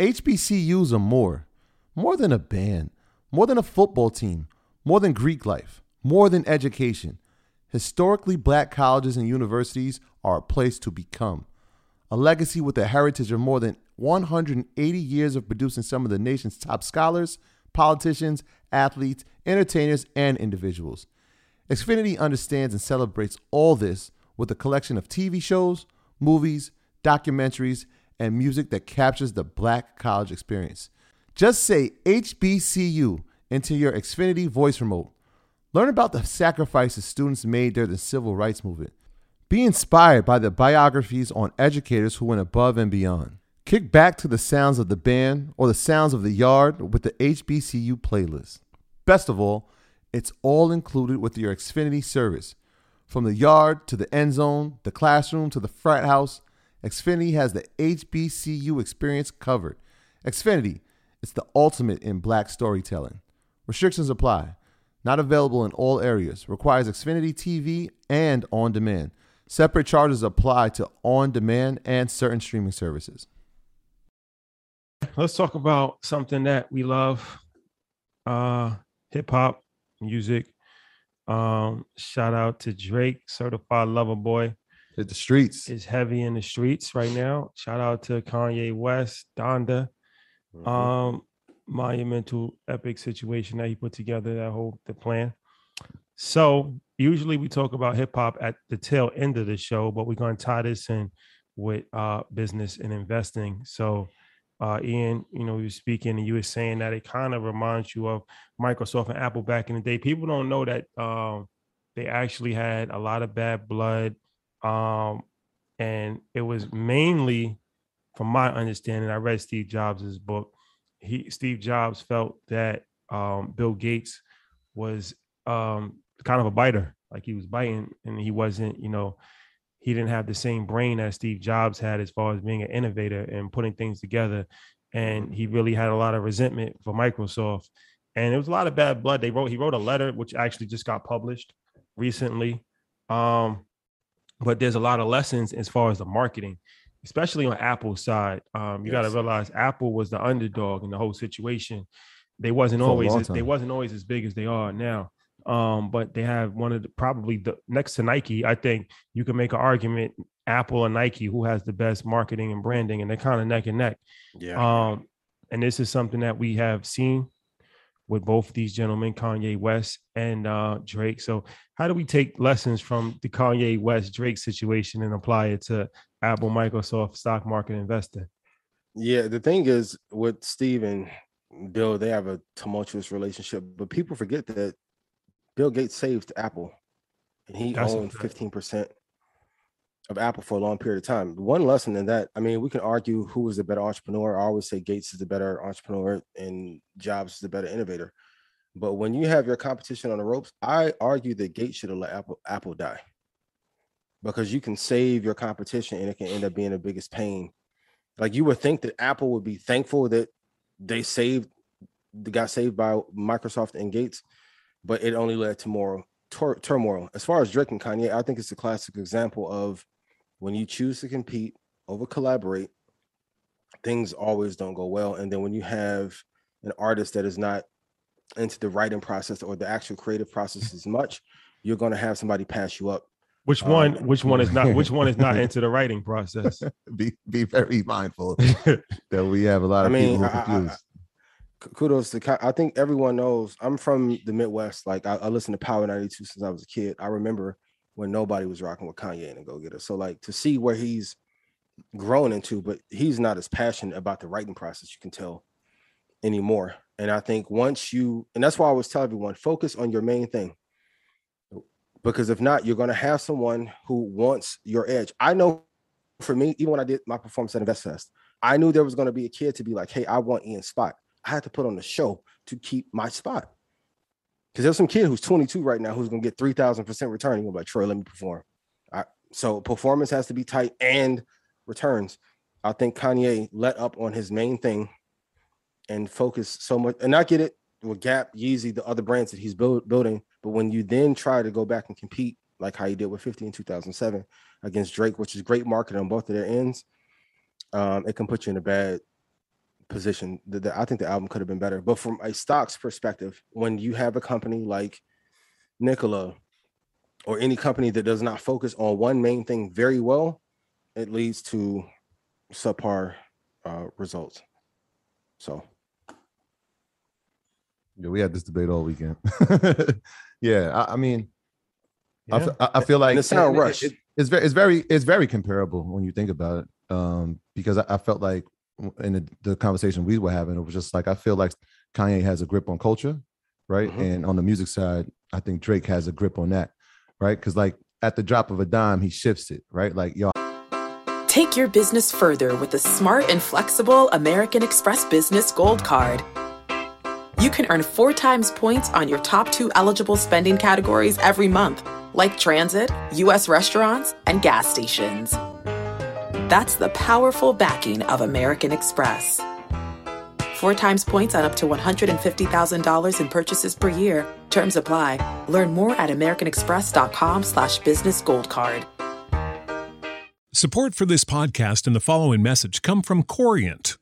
HBCUs are more, more than a band, more than a football team, more than Greek life, more than education. Historically black colleges and universities are a place to become. A legacy with a heritage of more than 180 years of producing some of the nation's top scholars, politicians, athletes, entertainers, and individuals. Xfinity understands and celebrates all this with a collection of TV shows, movies, documentaries, and music that captures the black college experience. Just say HBCU into your Xfinity voice remote. Learn about the sacrifices students made during the civil rights movement. Be inspired by the biographies on educators who went above and beyond. Kick back to the sounds of the band or the sounds of the yard with the HBCU playlist. Best of all, it's all included with your Xfinity service. From the yard to the end zone, the classroom to the frat house, Xfinity has the HBCU experience covered. Xfinity, it's the ultimate in black storytelling. Restrictions apply. Not available in all areas. Requires Xfinity TV and on demand. Separate charges apply to on demand and certain streaming services. Let's talk about something that we love uh, hip hop music. Um, shout out to Drake, certified lover boy. Hit the streets. Is heavy in the streets right now. Shout out to Kanye West, Donda. Mm-hmm. Um, monumental epic situation that he put together, that whole the plan. So usually we talk about hip hop at the tail end of the show, but we're going to tie this in with uh, business and investing. So, uh, Ian, you know, you were speaking and you were saying that it kind of reminds you of Microsoft and Apple back in the day. People don't know that um, they actually had a lot of bad blood, um, and it was mainly, from my understanding, I read Steve Jobs' book. He Steve Jobs felt that um, Bill Gates was um, kind of a biter, like he was biting, and he wasn't, you know, he didn't have the same brain as Steve Jobs had as far as being an innovator and putting things together. And he really had a lot of resentment for Microsoft. And it was a lot of bad blood. They wrote, he wrote a letter, which actually just got published recently. Um, but there's a lot of lessons as far as the marketing, especially on Apple's side. Um, you yes. got to realize Apple was the underdog in the whole situation. They wasn't for always they wasn't always as big as they are now um, but they have one of the probably the next to Nike. I think you can make an argument Apple and Nike who has the best marketing and branding, and they're kind of neck and neck. Yeah. Um, and this is something that we have seen with both these gentlemen, Kanye West and uh, Drake. So, how do we take lessons from the Kanye West Drake situation and apply it to Apple, Microsoft, stock market investing? Yeah, the thing is with Steve and Bill, they have a tumultuous relationship, but people forget that Bill Gates saved Apple, and he That's owned fifteen percent of Apple for a long period of time. One lesson in that, I mean, we can argue who is the better entrepreneur. I always say Gates is the better entrepreneur and Jobs is the better innovator. But when you have your competition on the ropes, I argue that Gates should have let Apple Apple die because you can save your competition and it can end up being the biggest pain. Like you would think that Apple would be thankful that they saved, they got saved by Microsoft and Gates but it only led to more tur- turmoil. As far as Drake and Kanye, I think it's a classic example of when you choose to compete over collaborate, things always don't go well. And then when you have an artist that is not into the writing process or the actual creative process as much, you're going to have somebody pass you up. Which one? Um, which one is not? Which one is not into the writing process? be be very mindful that we have a lot of I mean, people confused. I, kudos to I think everyone knows I'm from the Midwest. Like I, I listened to Power 92 since I was a kid. I remember when nobody was rocking with Kanye and Go Getter. So like to see where he's grown into, but he's not as passionate about the writing process, you can tell anymore. And I think once you, and that's why I always tell everyone, focus on your main thing. Because if not, you're going to have someone who wants your edge. I know for me, even when I did my performance at InvestFest, I knew there was going to be a kid to be like, hey, I want Ian's spot. I had to put on the show to keep my spot. Because there's some kid who's 22 right now who's gonna get 3,000% return. You're like, Troy, let me perform. so performance has to be tight and returns. I think Kanye let up on his main thing and focus so much. And I get it with Gap, Yeezy, the other brands that he's build, building. But when you then try to go back and compete, like how he did with 50 in 2007 against Drake, which is great marketing on both of their ends, um, it can put you in a bad position. That I think the album could have been better. But from a stocks perspective, when you have a company like Nikola or any company that does not focus on one main thing very well, it leads to subpar uh, results. So, yeah, we had this debate all weekend. yeah, I, I mean, yeah. I, I, feel like the sound rush. It, it, it's very, it's very, it's very comparable when you think about it. Um, because I, I felt like in the, the, conversation we were having, it was just like I feel like Kanye has a grip on culture, right? Mm-hmm. And on the music side, I think Drake has a grip on that, right? Because like at the drop of a dime, he shifts it, right? Like y'all. Take your business further with the smart and flexible American Express Business Gold Card. You can earn four times points on your top two eligible spending categories every month like transit, U.S. restaurants, and gas stations. That's the powerful backing of American Express. Four times points on up to $150,000 in purchases per year. Terms apply. Learn more at americanexpress.com slash business gold card. Support for this podcast and the following message come from Corient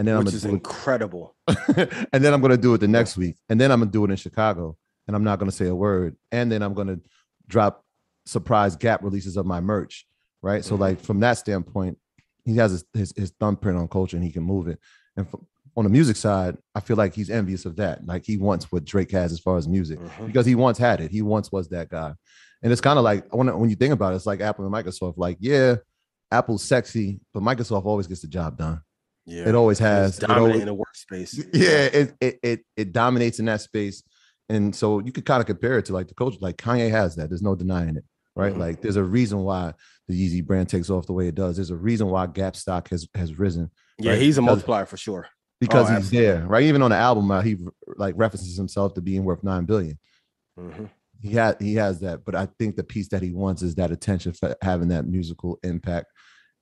and then Which I'm gonna is incredible. and then I'm gonna do it the next week, and then I'm gonna do it in Chicago, and I'm not gonna say a word, and then I'm gonna drop surprise gap releases of my merch, right? Mm-hmm. So like from that standpoint, he has his, his, his thumbprint on culture and he can move it. And from, on the music side, I feel like he's envious of that. Like he wants what Drake has as far as music mm-hmm. because he once had it. He once was that guy. And it's kind of like when when you think about it, it's like Apple and Microsoft. Like, yeah, Apple's sexy, but Microsoft always gets the job done. Yeah, it always has. Dominating the workspace. Yeah, it, it it it dominates in that space, and so you could kind of compare it to like the coach. Like Kanye has that. There's no denying it, right? Mm-hmm. Like there's a reason why the Yeezy brand takes off the way it does. There's a reason why Gap stock has has risen. Yeah, right? he's a multiplier for sure. Because oh, he's absolutely. there, right? Even on the album, uh, he like references himself to being worth nine billion. Mm-hmm. He had he has that, but I think the piece that he wants is that attention for having that musical impact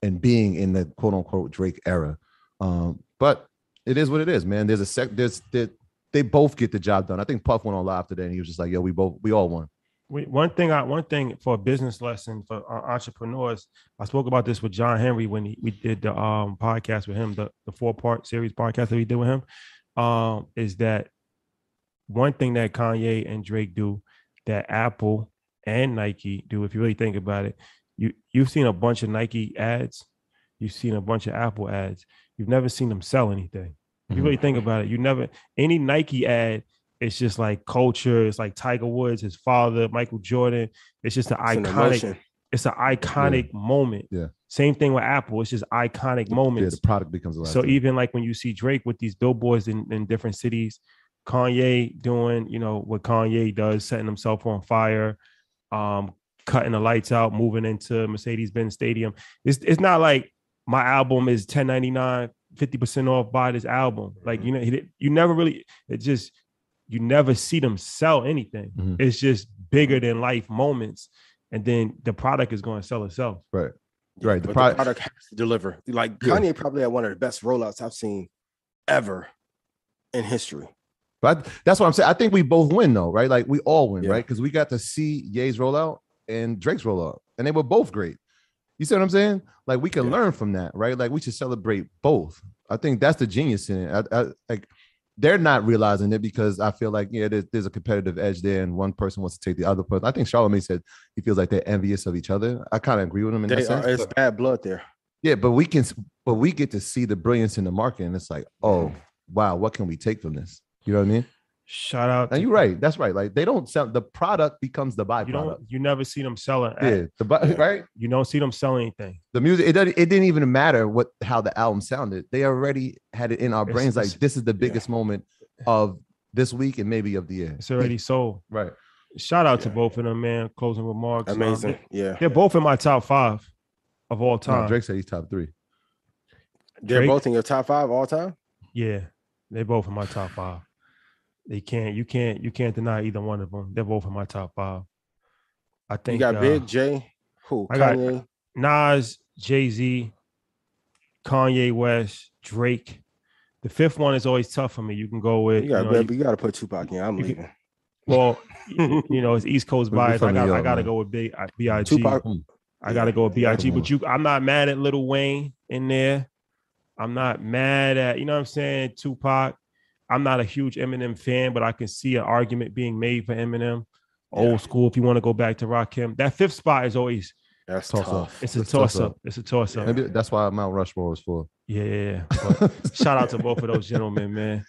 and being in the quote unquote Drake era um, but it is what it is, man. There's a sec. There's that they both get the job done. I think Puff went on live today, and he was just like, "Yo, we both we all won." We, one thing, I one thing for a business lesson for entrepreneurs. I spoke about this with John Henry when he, we did the um, podcast with him, the, the four part series podcast that we did with him. Um, is that one thing that Kanye and Drake do that Apple and Nike do? If you really think about it, you you've seen a bunch of Nike ads, you've seen a bunch of Apple ads You've never seen them sell anything. If you really think mm-hmm. about it, you never any Nike ad. It's just like culture. It's like Tiger Woods, his father, Michael Jordan. It's just an it's iconic. An it's an iconic yeah. moment. Yeah. Same thing with Apple. It's just iconic moments. Yeah, the product becomes a So even like when you see Drake with these billboards in, in different cities, Kanye doing, you know, what Kanye does, setting himself on fire, um, cutting the lights out, moving into Mercedes-Benz Stadium. It's it's not like my album is 1099 50% off buy this album. Like you know you never really it just you never see them sell anything. Mm-hmm. it's just bigger than life moments and then the product is going to sell itself. Right. Right the, product, the product has to deliver. Like yeah. kanye probably had one of the best rollouts i've seen ever in history. But that's what i'm saying i think we both win though right? Like we all win yeah. right? Because we got to see ye's rollout and drake's rollout and they were both great you see what I'm saying? Like we can yeah. learn from that, right? Like we should celebrate both. I think that's the genius in it. I, I, like they're not realizing it because I feel like yeah, there's, there's, a competitive edge there, and one person wants to take the other person. I think Charlamagne said he feels like they're envious of each other. I kind of agree with him in they that sense. Are, it's bad blood there. Yeah, but we can, but we get to see the brilliance in the market, and it's like, oh, wow, what can we take from this? You know what I mean? Shout out. And you're right. That's right. Like they don't sell the product becomes the byproduct. You don't. You never see them selling. yeah, the right. You don't see them selling anything. The music. It doesn't. It didn't even matter what how the album sounded. They already had it in our It's- brains. Like this is the biggest moment of this week and maybe of the year. It's already sold. Right. Shout out to both of them, man. Closing remarks. Um, Amazing. they- Yeah. they're both in my top five of all No, time. Drake said he's top three. They're Drake- both in your top five all time. Yeah, they both in my top five. They can't. You can't. You can't deny either one of them. They're both in my top five. I think You got uh, Big J. Who? I got- Kanye. Nas, Jay Z, Kanye West, Drake. The fifth one is always tough for me. You can go with You got. you know, to you got to put Tupac in. I'm you can- leaving. well, you know, it's East Coast We- we bias. I from New got I got to go with Big uh, Big. Tupac. I gotta go with Big. But you, I'm not mad at Lil Wayne in there. I'm not mad at you know what I'm saying Tupac. I'm not a huge Eminem fan, but I can see an argument being made for Eminem. Old school, if you want to go back to Rakim. That fifth spot is always That's Toss up. tough. it's a It's toss toss up. up. It's a toss up. Maybe that's why Mount Rushmore is for. Yeah, yeah, yeah. Shout out to both of those gentlemen, man.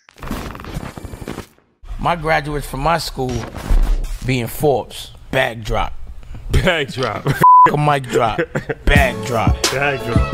My graduates from my school being Forbes, backdrop. drop. Backdrop. A mic drop, bag drop. Backdrop.